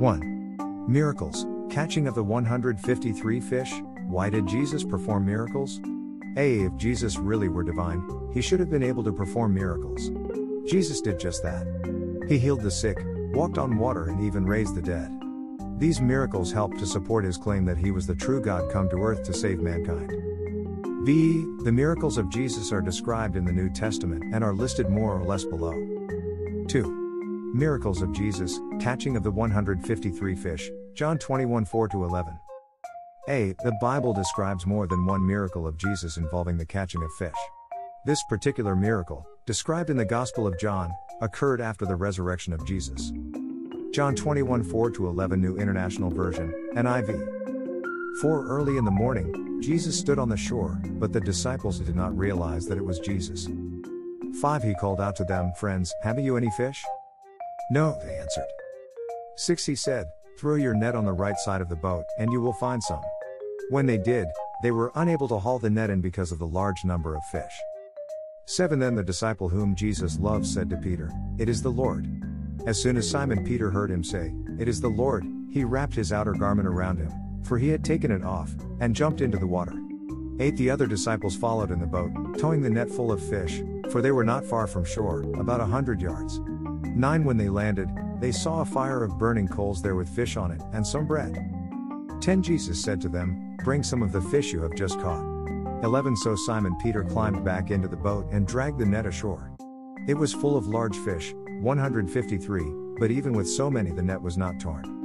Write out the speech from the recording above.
1. Miracles, catching of the 153 fish. Why did Jesus perform miracles? A. If Jesus really were divine, he should have been able to perform miracles. Jesus did just that. He healed the sick, walked on water, and even raised the dead. These miracles helped to support his claim that he was the true God come to earth to save mankind. V. The miracles of Jesus are described in the New Testament and are listed more or less below. 2. Miracles of Jesus, catching of the 153 fish, John 21 4 11. A. The Bible describes more than one miracle of Jesus involving the catching of fish. This particular miracle, described in the Gospel of John, occurred after the resurrection of Jesus. John 21 4 11 New International Version, NIV. For early in the morning, Jesus stood on the shore, but the disciples did not realize that it was Jesus. 5 He called out to them, Friends, have you any fish? No, they answered. 6 He said, Throw your net on the right side of the boat, and you will find some. When they did, they were unable to haul the net in because of the large number of fish. 7 Then the disciple whom Jesus loved said to Peter, It is the Lord. As soon as Simon Peter heard him say, It is the Lord, he wrapped his outer garment around him, for he had taken it off, and jumped into the water. 8 The other disciples followed in the boat, towing the net full of fish, for they were not far from shore, about a hundred yards. 9 When they landed, they saw a fire of burning coals there with fish on it, and some bread. 10 Jesus said to them, Bring some of the fish you have just caught. 11 So Simon Peter climbed back into the boat and dragged the net ashore. It was full of large fish, 153, but even with so many, the net was not torn.